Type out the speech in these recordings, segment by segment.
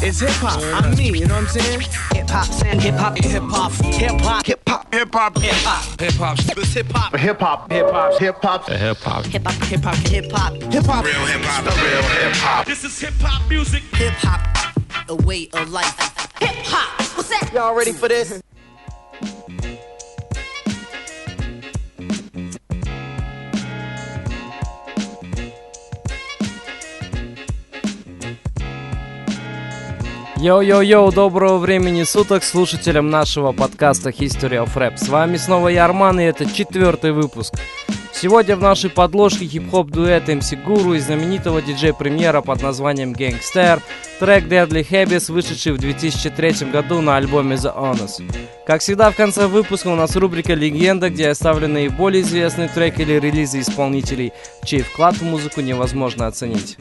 It's hip hop. I'm me. You know what I'm saying? Hip hop, and hip hop, hip hop, hip hop, hip hop, Hip hop. hip hop, Hip hop. it's hip hop, Hip hop. Hip hop. Hip hop. Hip hop. hip hop, hip hop, hip hop, Hip hop. Real hip hop. The real hip hop. This is hip hop music. hip hop, a way of life. Hip hop, what's that? Y'all ready for this? Йоу-йоу-йоу, доброго времени суток слушателям нашего подкаста History of Rap. С вами снова я, Арман, и это четвертый выпуск. Сегодня в нашей подложке хип-хоп дуэт MC Guru и знаменитого диджей-премьера под названием Gangster, трек Deadly Habits, вышедший в 2003 году на альбоме The Honest. Как всегда в конце выпуска у нас рубрика «Легенда», где оставлены наиболее известные треки или релизы исполнителей, чей вклад в музыку невозможно оценить.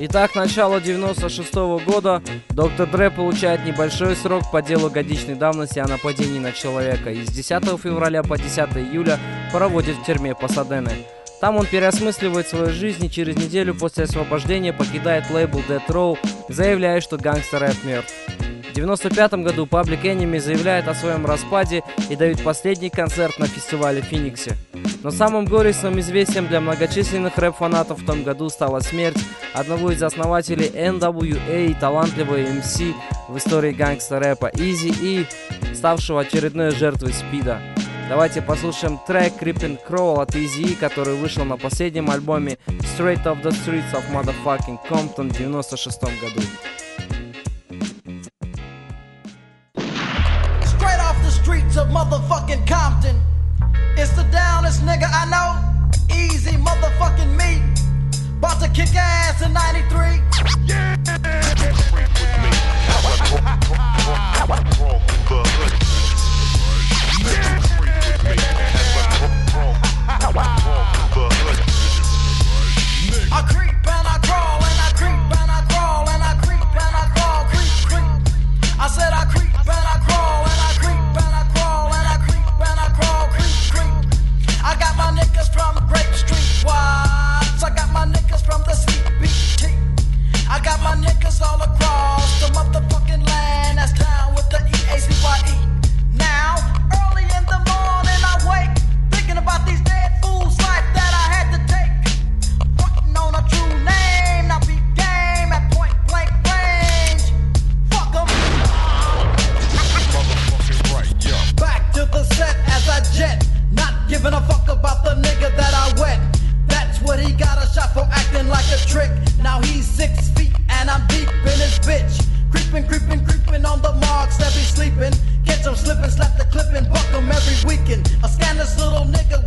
Итак, начало 96 года. Доктор Дре получает небольшой срок по делу годичной давности о нападении на человека и с 10 февраля по 10 июля проводит в тюрьме Пасадены. Там он переосмысливает свою жизнь и через неделю после освобождения покидает лейбл Death Row, заявляя, что гангстер рэп мертв. В 95 году Public Enemy заявляет о своем распаде и дают последний концерт на фестивале в Фениксе. Но самым горестным известием для многочисленных рэп-фанатов в том году стала смерть одного из основателей NWA и талантливого MC в истории гангстер-рэпа Easy E, ставшего очередной жертвой СПИДа. Давайте послушаем трек Creeping Crawl от E, который вышел на последнем альбоме Straight Off the Streets of Motherfucking Compton в 96 году. Motherfucking Compton. It's the downest nigga I know. Easy motherfucking me. About to kick ass in 93. Yeah. I creep and I crawl niggas all across the motherfucking land. That's down with the EACYE. Now, early in the morning, I wake thinking about these dead fools' life that I had to take. On a true name, now be game at point blank range. Fuck 'em. Back to the set as I jet, not giving a fuck about the nigga that I wet. That's what he got a shot for acting like a trick. Now he's six and I'm deep in his bitch. Creeping, creeping, creeping on the marks that be sleeping. Catch him slipping, slap the clip and buck him every weekend. A scandalous little nigga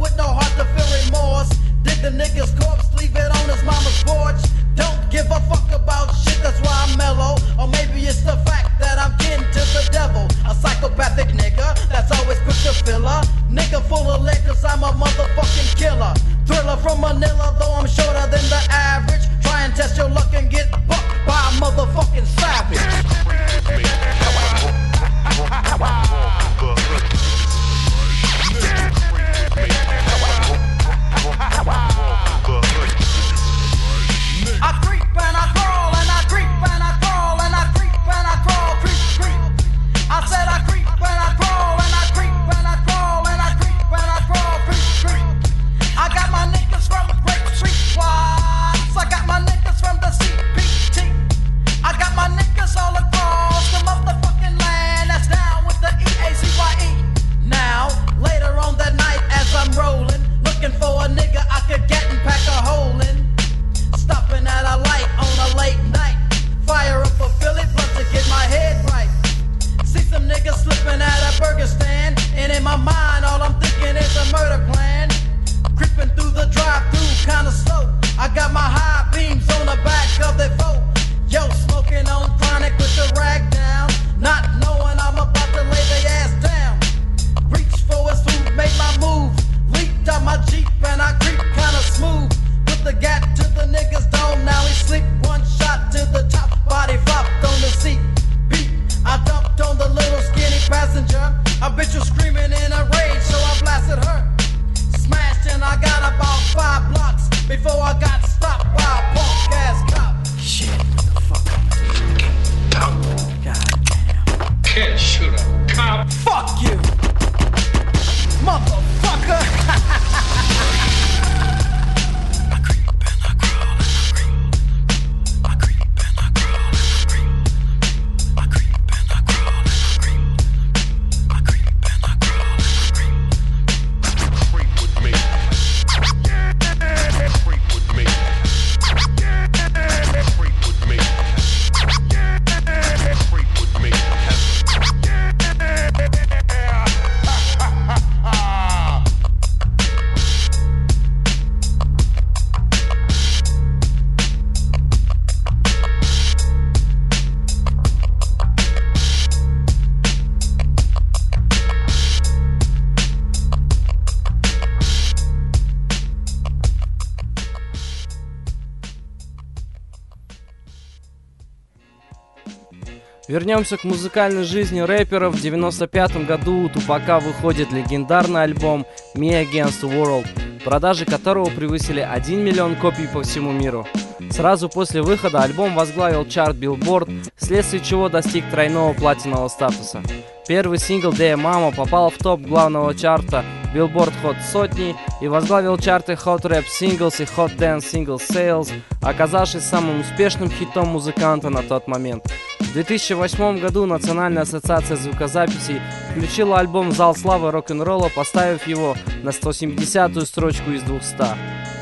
Вернемся к музыкальной жизни рэпера В 95 году у Тупака выходит легендарный альбом «Me Against the World», продажи которого превысили 1 миллион копий по всему миру. Сразу после выхода альбом возглавил чарт Billboard, вследствие чего достиг тройного платинового статуса. Первый сингл "Day, Mama" попал в топ главного чарта Billboard Hot сотни и возглавил чарты Hot Rap Singles и Hot Dance Singles Sales, оказавшись самым успешным хитом музыканта на тот момент. В 2008 году Национальная ассоциация звукозаписей включила альбом «Зал славы рок-н-ролла», поставив его на 170-ю строчку из 200.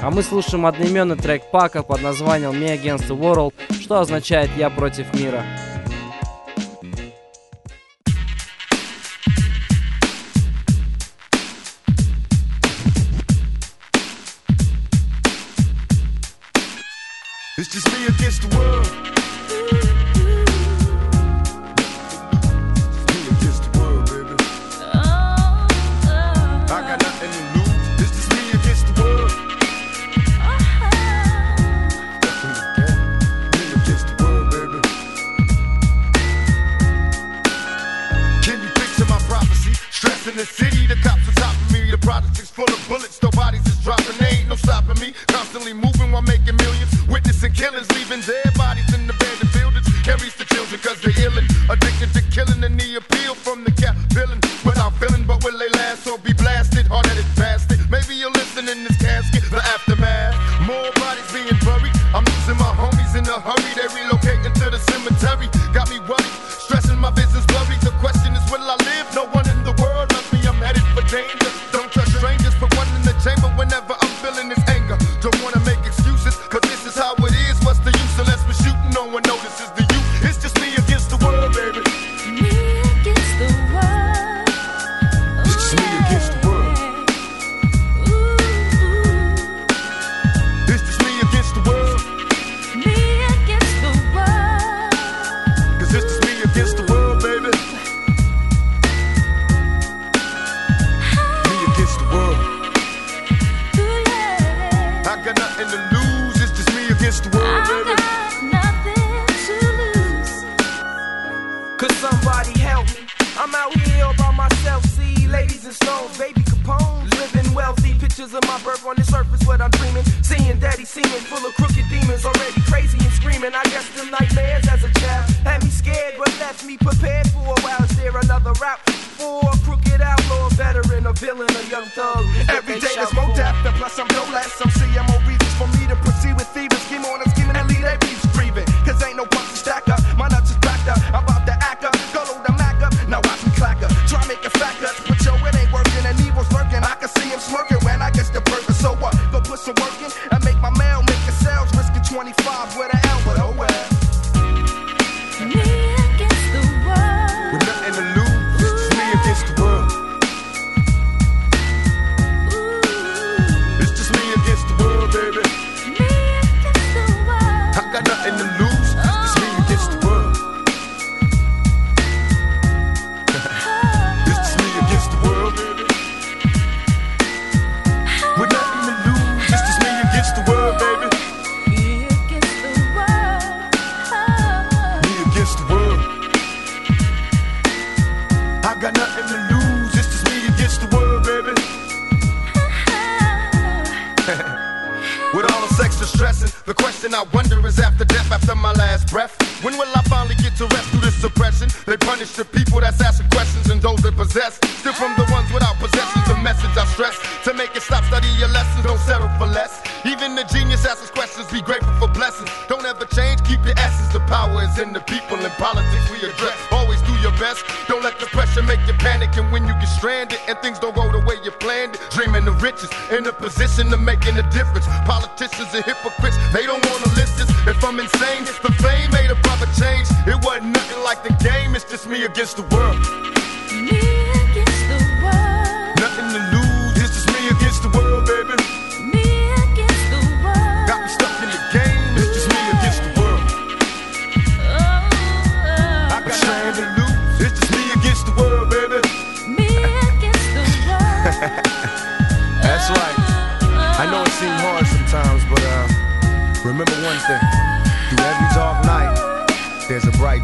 А мы слушаем одноименный трек Пака под названием Me Against the World, что означает «Я против мира». It's just me against the world. Killers leaving dead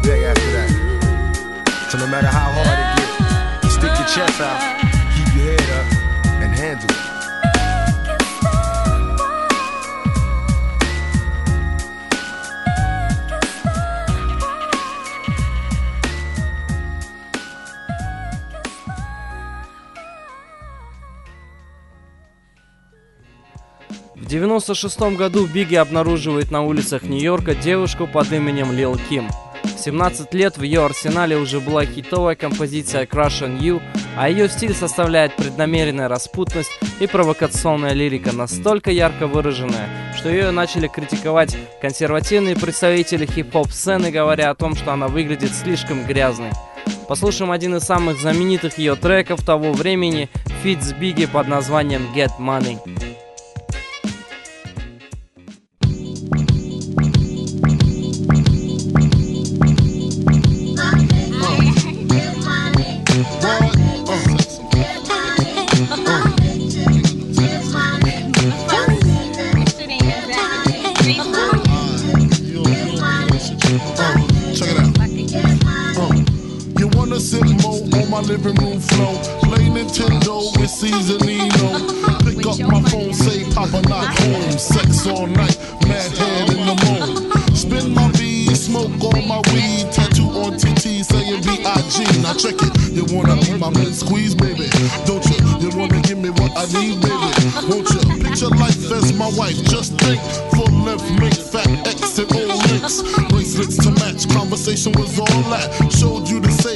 big after that. So no matter how hard it gets, stick your chest out, keep your head up, and handle it. В 1996 году Бигги обнаруживает на улицах Нью-Йорка девушку под именем Лил Ким – в 17 лет в ее арсенале уже была хитовая композиция Crush on You, а ее стиль составляет преднамеренная распутность и провокационная лирика, настолько ярко выраженная, что ее начали критиковать консервативные представители хип-хоп сцены, говоря о том, что она выглядит слишком грязной. Послушаем один из самых знаменитых ее треков того времени, с Бигги под названием Get Money. With Seasonino. Pick up my phone, say Papa not home. Sex all night, mad head in the moon. Spin my V, smoke on my weed. Tattoo on TT saying B.I.G. Now check it. You wanna be my mid squeeze, baby? Don't you? You wanna give me what I need, baby? Won't you? Picture life as my wife. Just think, full length, make fat and all links. Bracelets to match. Conversation was all that. Showed you the safe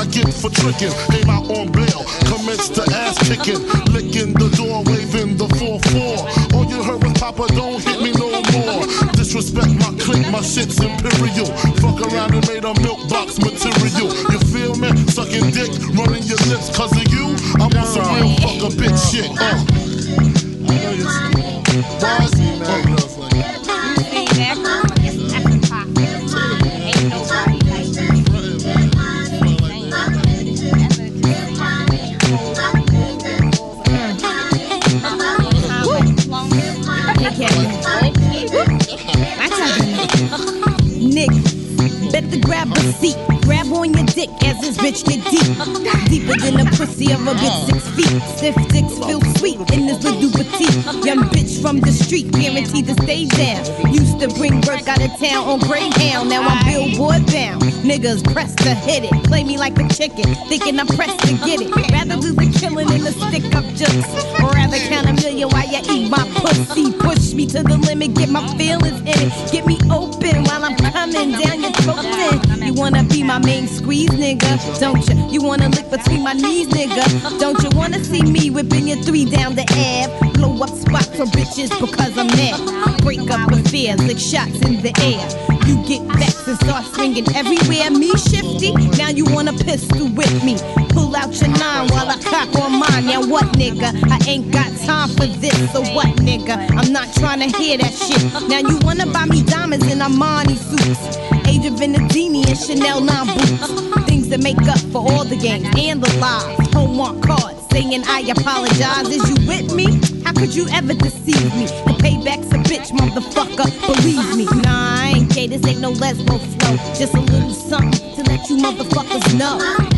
I get for tricking. Came out on bail, commenced to ass kicking. Licking the door, waving the 4-4. All you heard was Papa, don't hit me no more. Disrespect my clique, my shit's imperial. Fuck around and made better grab a seat. Grab on your dick as this bitch get deep. Deeper than the pussy of a bitch six feet. Stiff dicks feel sweet in this little petite. Young bitch from the street, guaranteed to stay down. Used to bring work out of town on Greyhound. Now I'm billboard bound. Niggas press to hit it. Play me like a chicken, thinking I'm pressed to get it. Rather lose a killing than a stick up jokes. Or rather count a million while you eat my pussy. Push me to the limit, get my feelings in it. Get me open while I'm coming down your throat. You wanna be my main squeeze, nigga? Don't you? You wanna lick between my knees, nigga? Don't you wanna see me whipping your three down the ab? Blow up spots for bitches because I'm mad. Break up affairs, lick shots in the air. You get vexed and start swinging everywhere. Me shifty, now you wanna pistol with me. Pull out your nine while I cock on mine. Now what, nigga? I ain't got time for this. So what, nigga? I'm not trying to hear that shit. Now you wanna buy me diamonds in Armani suits. Age of Venedini and Chanel 9 boots. Things that make up for all the games and the lies. Homework cards saying I apologize. Is you with me? How could you ever deceive me? The payback's a bitch, motherfucker. Believe me. Nah, I ain't gay. This ain't no lesbo flow. Just a little something to let you motherfuckers know.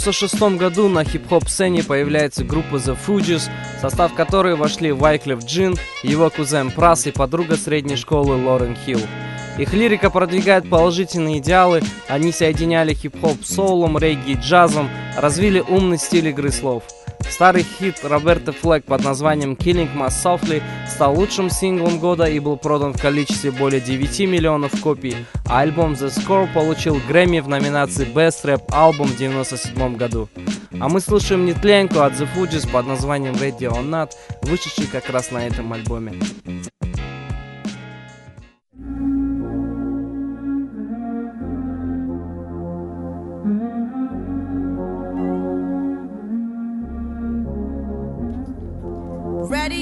1996 году на хип-хоп-сцене появляется группа The Fugees, в состав которой вошли Вайклиф Джин, его кузен Прас и подруга средней школы Лорен Хилл. Их лирика продвигает положительные идеалы, они соединяли хип-хоп с соулом, регги и джазом, развили умный стиль игры слов – Старый хит Роберта Флэк под названием Killing My Softly стал лучшим синглом года и был продан в количестве более 9 миллионов копий, а альбом The Score получил Грэмми в номинации Best Rap Album в 1997 году. А мы слушаем нетленку от The Fugees под названием Radio or Not, вышедший как раз на этом альбоме.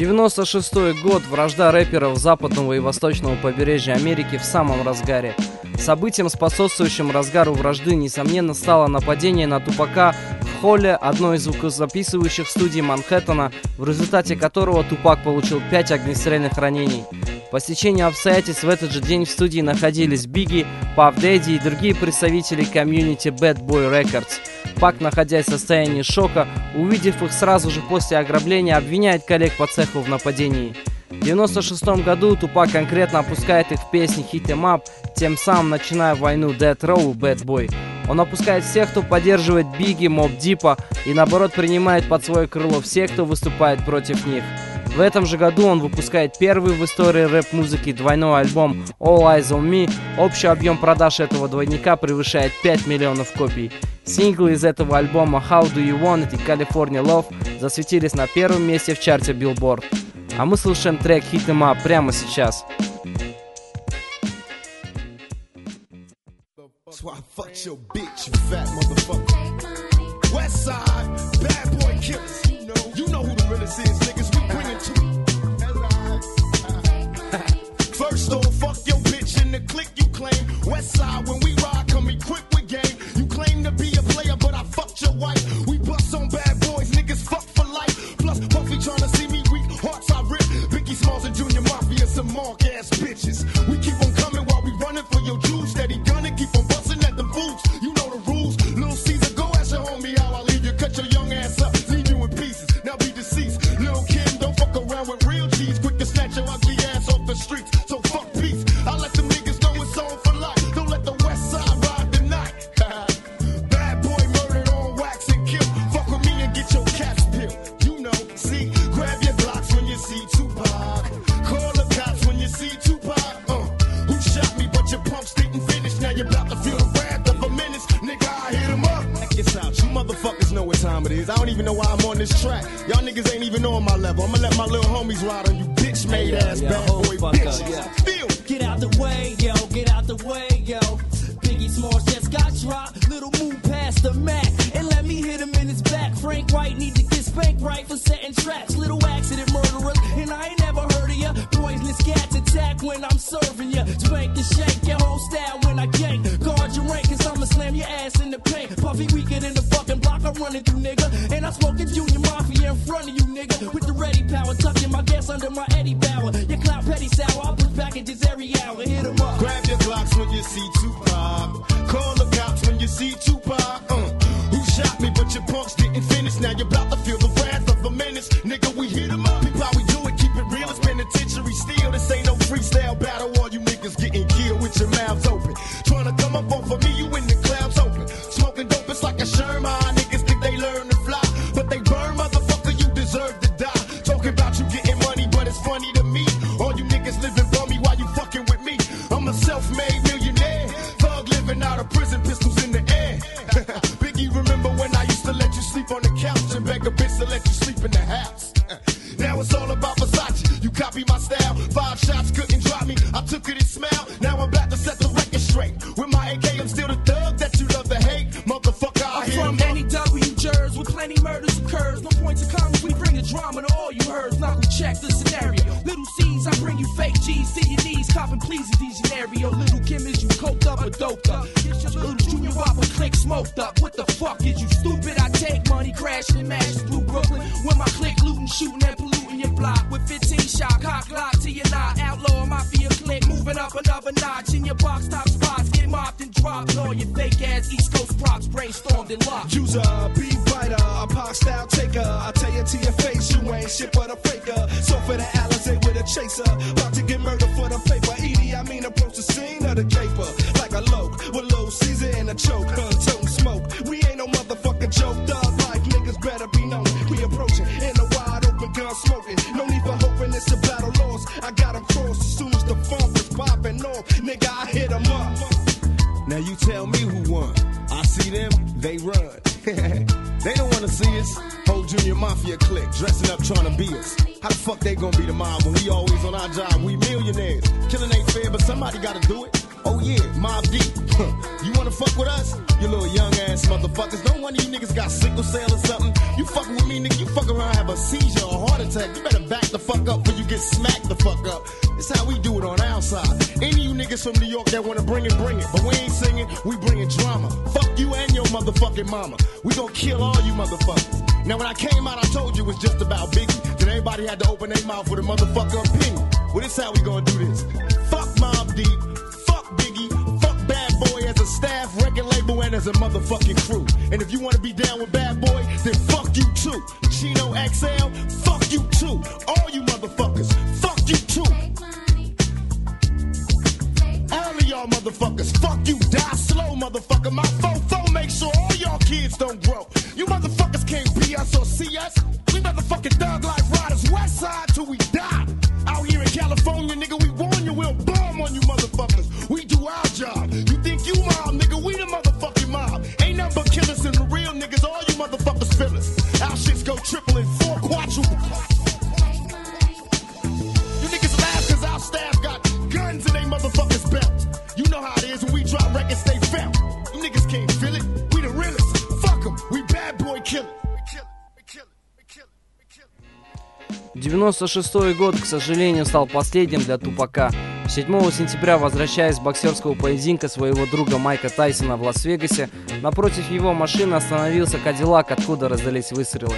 96 год, вражда рэперов западного и восточного побережья Америки в самом разгаре. Событием, способствующим разгару вражды, несомненно, стало нападение на Тупака в холле одной из звукозаписывающих студий Манхэттена, в результате которого Тупак получил 5 огнестрельных ранений. По стечению обстоятельств в этот же день в студии находились Бигги, Пав Дэдди и другие представители комьюнити Bad Boy Records. Пак, находясь в состоянии шока, увидев их сразу же после ограбления, обвиняет коллег по цеху в нападении. В 96 году Тупак конкретно опускает их в песни Hit Em Up, тем самым начиная войну Death Row Bad Boy. Он опускает всех, кто поддерживает Бигги, Моб Дипа, и наоборот принимает под свое крыло всех, кто выступает против них. В этом же году он выпускает первый в истории рэп-музыки двойной альбом All Eyes on Me. Общий объем продаж этого двойника превышает 5 миллионов копий. Синглы из этого альбома How Do You Want It и California Love засветились на первом месте в чарте Billboard. А мы слушаем трек Hit Em Up прямо сейчас. Why I fucked your bitch, you fat motherfucker. West side, bad boy killers. You know who the realest is, niggas. First off, fuck your bitch in the click you claim. West side, when we ride, come equipped with game. You claim to be a player, but I fucked your wife. My little homies ride on you bitch made ass bad boy bitches. Feel Get out the way, yo, get out the way, yo. Biggie Smalls just got dropped. Little move past the Mac. And let me hit him in his back. Frank White need to get spanked right for setting traps. Little accident murderers. And I ain't never Poisonous cats attack when I'm serving ya. Spank and shake your whole style when I gank. Guard your rank, cause I'ma slam your ass in the paint. Puffy weaker than the fucking block I'm running through, nigga. And I'm smoking Junior Mafia in front of you, nigga. With the ready power, tucking my gas under my Eddie Bauer. Your clout petty sour, I push packages every hour. Hit 'em up. Grab your blocks when you see Tupac. Call the cops when you see Tupac. Uh, who shot me, but your punks didn't finish. Now you're about to feel the wrath of a menace. Nigga, we hit 'em up. This ain't no freestyle battle. All you niggas getting killed with your mouths open. Trying to come up off of me, Copping please in these scenario. Little Kim is you coked up or doped up. Get your little Junior Whopper click smoked up. What the fuck is you stupid? I take money, crashing and mashing through Brooklyn. With my click looting, shooting and polluting your block. With 15 shot, cock lock to your knot. Outlaw mafia click, moving up another notch. In your box top spots, get mopped and dropped. All your fake ass East Coast props brainstormed and locked. User, beat biter, a pop style taker. I tell you to your face, you ain't shit but a faker. So for the Alizé with a chaser, about to get murdered caper like a loke with low Caesar and a choke, huh? Toting smoke. We ain't no motherfucking joke, dog. Life niggas better be known. We approaching in a wide open gun smoking. No need for hoping it's a battle lost. I got got 'em crossed as soon as the funk was popping off. Nigga, I hit 'em up. Now you tell me who won. I see them, they run. they don't wanna see us. Whole junior mafia clique dressing up trying to be us. How the fuck they gonna be the mob when we always on our job? We millionaires. Killing ain't fair, but somebody gotta do it. Oh yeah, Mobb Deep. you wanna fuck with us? You little young ass motherfuckers. Don't one of you niggas got sickle cell or something. You fucking with me, nigga. You fuck around, have a seizure or heart attack. You better back the fuck up before you get smacked the fuck up. It's how we do it on our side. Any you niggas from New York that wanna bring it, bring it. But we ain't singing, we bringing drama. Fuck you and your mother motherfucking mama. We gonna kill all you motherfuckers. Now when I came out, I told you it was just about Biggie. Then everybody had to open their mouth with a motherfucker opinion. Well, this how we gonna do this. Fuck Mobb Deep, label, and as a motherfucking crew. And if you wanna be down with Bad Boy, then fuck you too. Chino XL, fuck you too. All you motherfuckers, fuck you too. All of y'all motherfuckers, fuck you, die slow, motherfucker. My fofo make sure all y'all kids don't grow. You motherfuckers can't be us or see us. We motherfucking thug like riders, west side 96 год, к сожалению, стал последним для Тупака. 7 сентября, возвращаясь с боксерского поединка своего друга Майка Тайсона в Лас-Вегасе, напротив его машины остановился Кадиллак, откуда раздались выстрелы.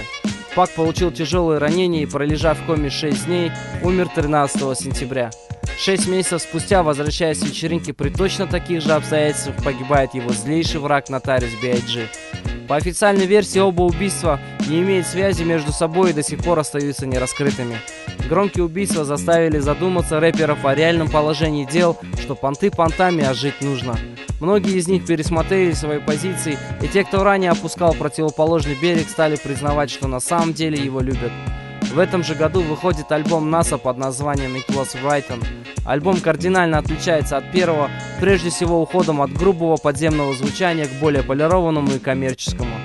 Пак получил тяжелые ранения и, пролежав в коме 6 дней, умер 13 сентября. Шесть месяцев спустя, возвращаясь с вечеринки при точно таких же обстоятельствах, погибает его злейший враг Нотариус B.I.G. По официальной версии, оба убийства не имеют связи между собой и до сих пор остаются нераскрытыми. Громкие убийства заставили задуматься рэперов о реальном положении дел, что понты понтами, а жить нужно. Многие из них пересмотрели свои позиции, и те, кто ранее опускал противоположный берег, стали признавать, что на самом деле его любят. В этом же году выходит альбом НАСА под названием It Was Brighton. Альбом кардинально отличается от первого, прежде всего уходом от грубого подземного звучания к более полированному и коммерческому.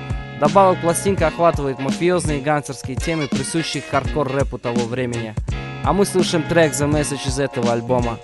Добавок пластинка охватывает мафиозные и гангстерские темы, присущие хардкор-рэпу того времени. А мы слушаем трек The Message из этого альбома.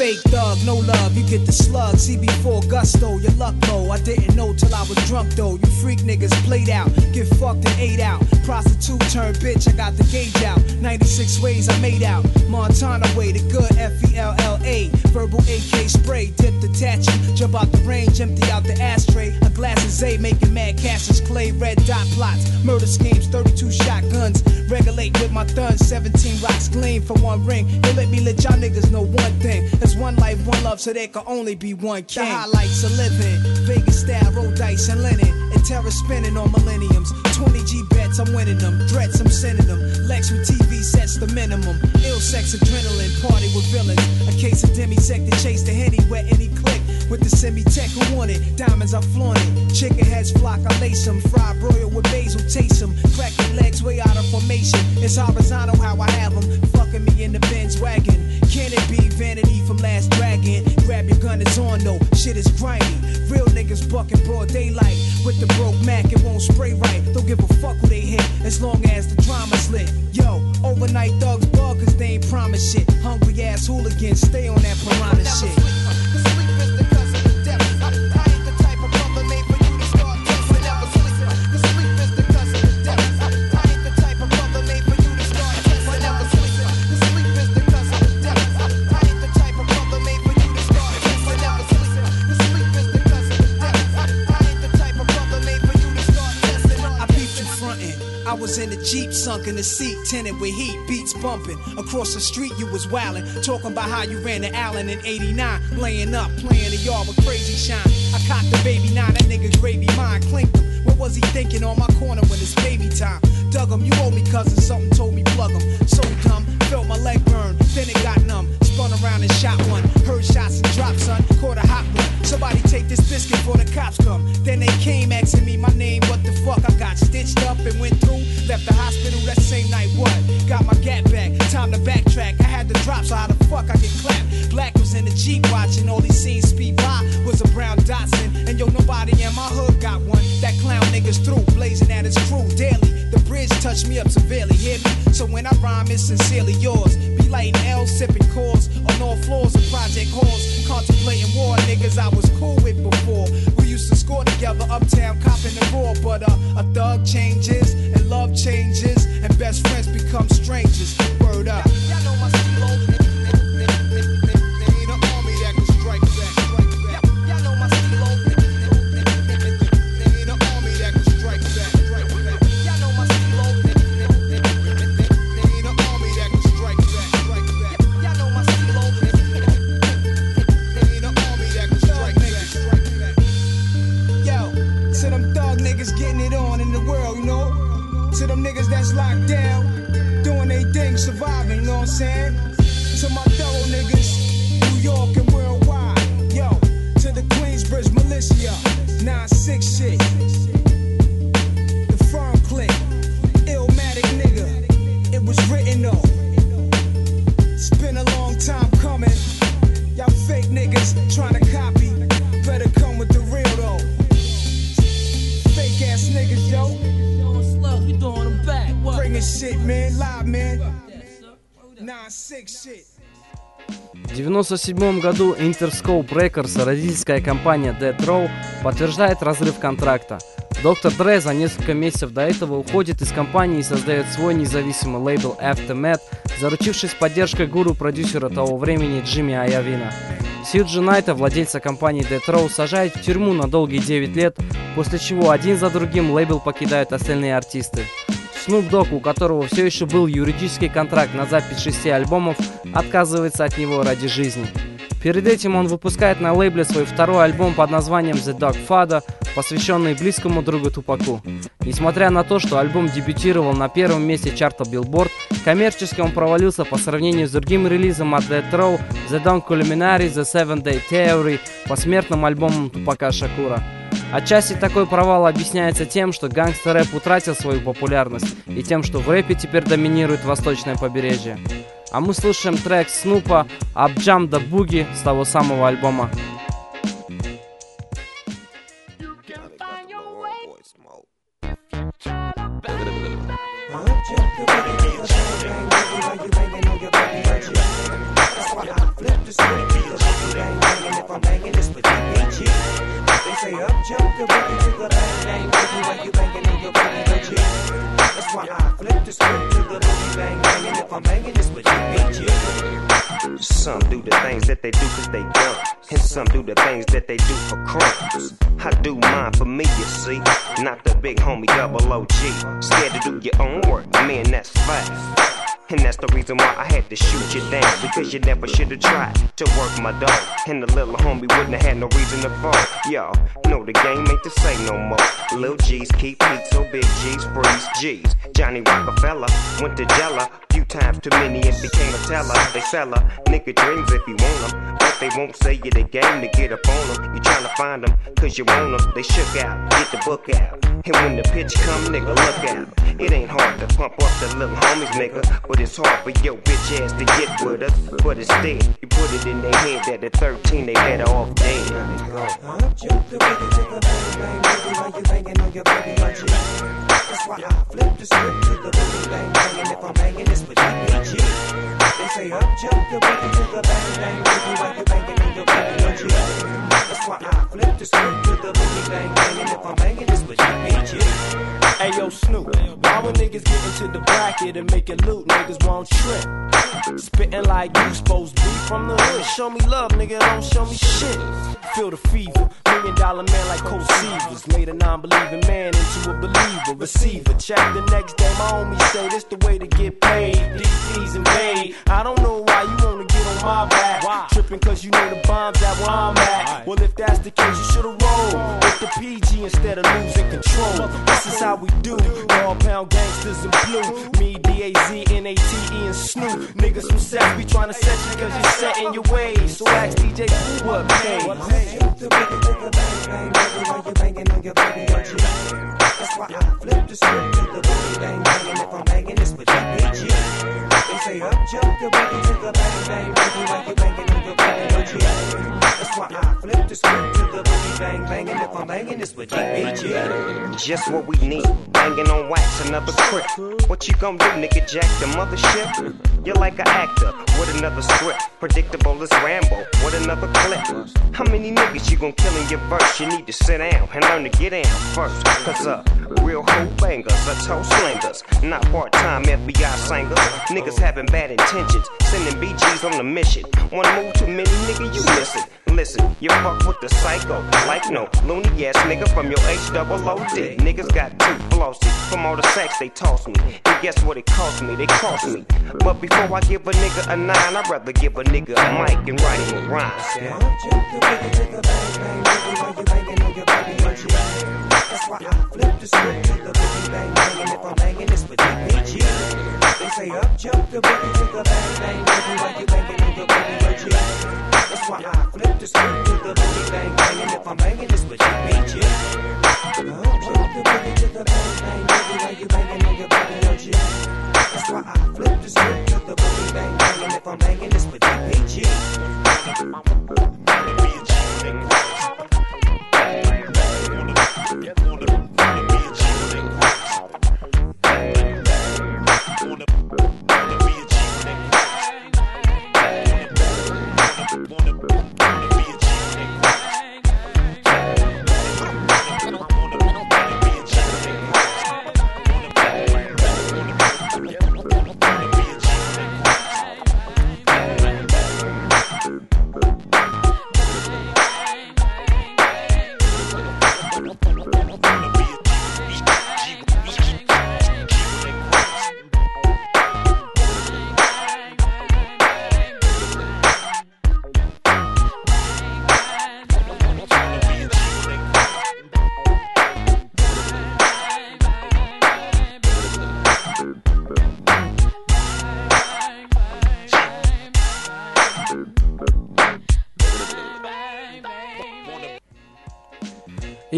Fake thug, no love, you get the slug. CB4 gusto, your luck low. I didn't know till I was drunk though. You freak niggas played out, get fucked and ate out. Prostitute turned bitch, I got the gauge out. 96 ways I made out. Montana way, the good F E L L A. Verbal AK spray, dip the tattoo. Jump out the range, empty out the ashtray. A glass of Zay, making mad cashes, clay, red dot plots. Murder schemes, 32 shotguns. Regulate with my thuns, 17 rocks gleam for one ring. They let me let y'all niggas know one thing. There's one life, one love, so there can only be one king. The highlights of living, Vegas style, roll dice and linen. And terror spinning on millenniums. 20 G bets, I'm winning them. Threats, I'm sending them. Lex with TV sets the minimum. Ill sex, adrenaline, party with villains. A case of demisec to chase the henny where any click. With the semi tech who want it. Diamonds, I flaunt it. Chicken heads flock, I lace them. Fried broil with basil, taste them. Crack legs way out of formation. It's horizontal how I have them. Fucking me in the Benz wagon. Can it be vanity from Last Dragon? Grab your gun, it's on though. Shit is grimy. Real niggas bucking broad daylight. With the broke Mac, it won't spray right. Don't give a fuck who they hit, as long as the drama's lit. Yo, overnight thugs bug, cause they ain't promise shit. Hungry ass hooligans, stay on that piranha shit. Sunk in the seat, tinted with heat, beats bumping. Across the street, you was wildin', talking about how you ran to Allen in 89, laying up, playing the yard with crazy shine. I cocked the baby nine, that nigga gravy mine, clinked him. What was he thinking on my corner when it's baby time? Dug him, you owe me cousin, something told me plug him. So dumb, felt my leg burn, then it got numb. Spun around and shot one, heard shots and dropped, son, caught a hot one. Somebody take this biscuit before the cops come. Then they came asking me my name, what the fuck? I got stitched up and went through. Left the hospital that same night, what? Got my gap back, time to backtrack. I had the drop, so how the fuck I get clapped? Black was in the Jeep watching, all he seen speed by was a brown Datsun. And yo, nobody in my hood got one. That clown niggas through, blazing at his crew daily. The bridge touched me up severely, hear me? So when I rhyme, it's sincerely yours. Be lighting L, sipping cause on all floors of project halls. Contemplating war, niggas I was cool with before. Together uptown, copping the raw. But uh, a thug changes, and love changes, and best friends become strangers. Word up. 1997 году Interscope Records, родительская компания Death Row, подтверждает разрыв контракта. Доктор Дре за несколько месяцев до этого уходит из компании и создает свой независимый лейбл Aftermath, заручившись поддержкой гуру-продюсера того времени Джимми Айовина. Сьюджи Найта, владельца компании Death Row, сажает в тюрьму на долгие 9 лет, после чего один за другим лейбл покидают остальные артисты. Snoop Dogg, у которого все еще был юридический контракт на запись шести альбомов, отказывается от него ради жизни. Перед этим он выпускает на лейбле свой второй альбом под названием The Dog Father, посвященный близкому другу Тупаку. Несмотря на то, что альбом дебютировал на первом месте чарта Billboard, коммерчески он провалился по сравнению с другим релизом от Death Row The Dawn Culinary The Seven Day Theory, посмертным альбомом Тупака Шакура. Отчасти такой провал объясняется тем, что гангстер-рэп утратил свою популярность и тем, что в рэпе теперь доминирует восточное побережье. А мы слушаем трек Снупа «Up Jump the Boogie» с того самого альбома. say up, jump the boogie to the bang bang boogie while you banging on your booty legit. That's why I flip the script to the boogie bang bang, and if I'm banging, it's with you, ain't you? Some do the things that they do cause they dumb. And some do the things that they do for crumbs. I do mine for me, you see. Not the big homie double OG. Scared to do your own work, man, that's fast. And that's the reason why I had to shoot you down. Because you never should have tried to work my dog. And the little homie wouldn't have had no reason to fall. Y'all know the game ain't the same no more. Lil G's keep heat, so big G's freeze G's. Johnny Rockefeller went to Jella. Times too many and became a teller. They sell her. Nigga dreams if you want them. But they won't say you the game to get up on them. You tryna find them cause you want them. They shook out. Get the book out. And when the pitch come, nigga, look out. It ain't hard to pump up the little homies, nigga. But it's hard for your bitch ass to get with us. But instead, you put it in their head that at 13 they better off dead. That's why I flip the script to the boogie bang bang, and if I'm banging this with They say up jump the boogie to the bang bang boogie while you banging? That's why I flip the script to the boogie bang if I'm banging this with DPG. Hey yo, Snoop, why when niggas get into the bracket and make loot, niggas won't trip. Like you supposed to from the hood. Show me love, nigga, don't show me shit. Feel the fever, million dollar man like Coach Severs. Made a non believing man into a believer. Receiver, check the next day, my homies say this the way to get paid. DPs and paid. I don't know why you wanna get on my back. Why? Tripping cause you know the bombs at where I'm at. Well, if that's the case, you should've rolled with the PG instead of losing control. This is how we do. Dog pound gangsters in blue. Me, D-A-Z, N-A-T-E, and Snoop. Niggas from Seth be trying to set you cause you're set in your ways. So ask DJ who what pays. The boogie to the bang bang boogie while you banging on your boogie, don't you? That's why I flip the script to the boogie bang bang, and if I'm banging this with they say up jump to the bang bang boogie while you banging on your don't you? That's why I flip the script to the boogie bang bang, and if I'm banging, it's with. Just what we need. Banging on wax, another crip. What you gonna do, nigga? Jack the mothership? You're like an actor with another script. Predictable as Rambo with another clip. How many niggas you gonna kill in your verse? You need to sit down and learn to get down first. Cause uh, real hoe bangers are toe slingers. Not part time FBI singers. Niggas having bad intentions. Sending BGs on a mission. One move too many, nigga, you miss it. Listen, you fuck with the psycho. Like no loony ass nigga from your H double O dick. Niggas got two flossy from all the sex they toss me. And guess what it cost me? They cost me. But before I give a nigga a nine, I'd rather give a nigga a mic and write him a rhyme. That's why I flip the script to the boogie bang bang, and if I'm banging, it's with DPG. They say up jump the boogie to the bang bang boogie while you banging on your boogie OG. That's why I flip the script to the boogie bang bang, and if I'm banging, it's with DPG. Up jump the boogie to the bang bang boogie while you banging on your boogie OG. That's why I flip the script to the boogie bang bang, and if I'm banging, it's with DPG.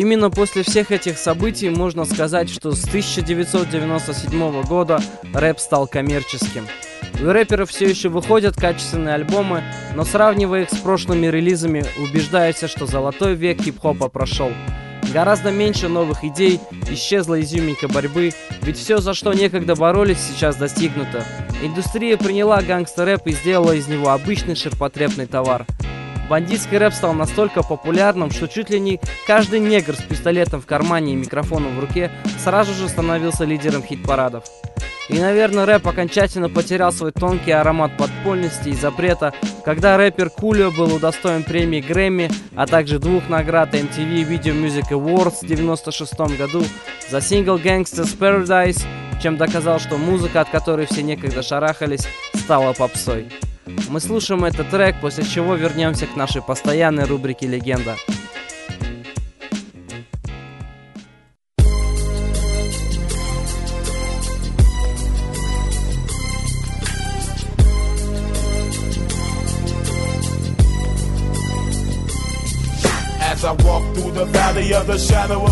Именно после всех этих событий можно сказать, что с 1997 года рэп стал коммерческим. У рэперов все еще выходят качественные альбомы, но сравнивая их с прошлыми релизами, убеждается, что золотой век хип-хопа прошел. Гораздо меньше новых идей, исчезла изюминка борьбы, ведь все, за что некогда боролись, сейчас достигнуто. Индустрия приняла гангстер-рэп и сделала из него обычный ширпотребный товар. Бандитский рэп стал настолько популярным, что чуть ли не каждый негр с пистолетом в кармане и микрофоном в руке сразу же становился лидером хит-парадов. И, наверное, рэп окончательно потерял свой тонкий аромат подпольности и запрета, когда рэпер Кулио был удостоен премии Грэмми, а также двух наград MTV Video Music Awards в 1996 году за сингл Gangsta's Paradise, чем доказал, что музыка, от которой все некогда шарахались, стала попсой. Мы слушаем этот трек, после чего вернемся к нашей постоянной рубрике «Легенда». As I walk through the valley of the shadow of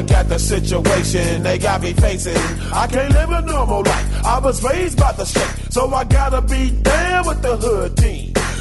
Look at the situation they got me facing. I can't live a normal life. I was raised by the state, so I gotta be down with the hood team.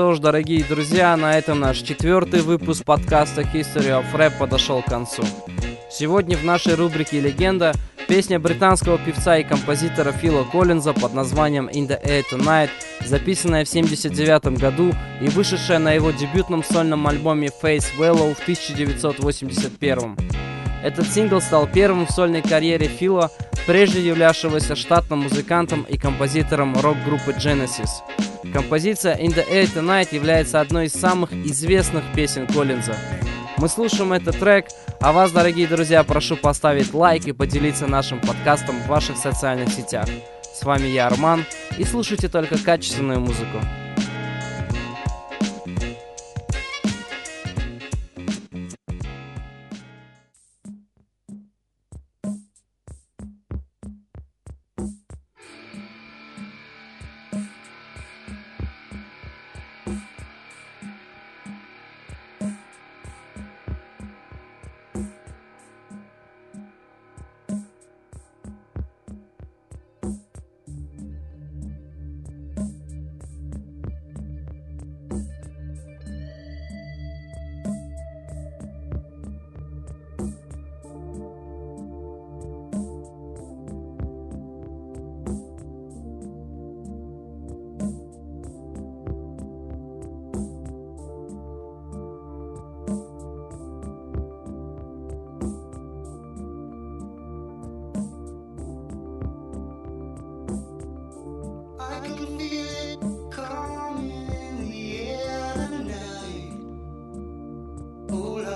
Что ж, дорогие друзья, на этом наш четвертый выпуск подкаста History of Rap подошел к концу. Сегодня в нашей рубрике «Легенда» песня британского певца и композитора Фила Коллинза под названием «In the Air Tonight», записанная в 1979 году и вышедшая на его дебютном сольном альбоме Face Vallow в 1981. Этот сингл стал первым в сольной карьере Фила, прежде являвшегося штатным музыкантом и композитором рок-группы Genesis. Композиция In the Air Tonight является одной из самых известных песен Коллинза. Мы слушаем этот трек, а вас, дорогие друзья, прошу поставить лайк и поделиться нашим подкастом в ваших социальных сетях. С вами я, Арман, и слушайте только качественную музыку. Oh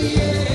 yeah.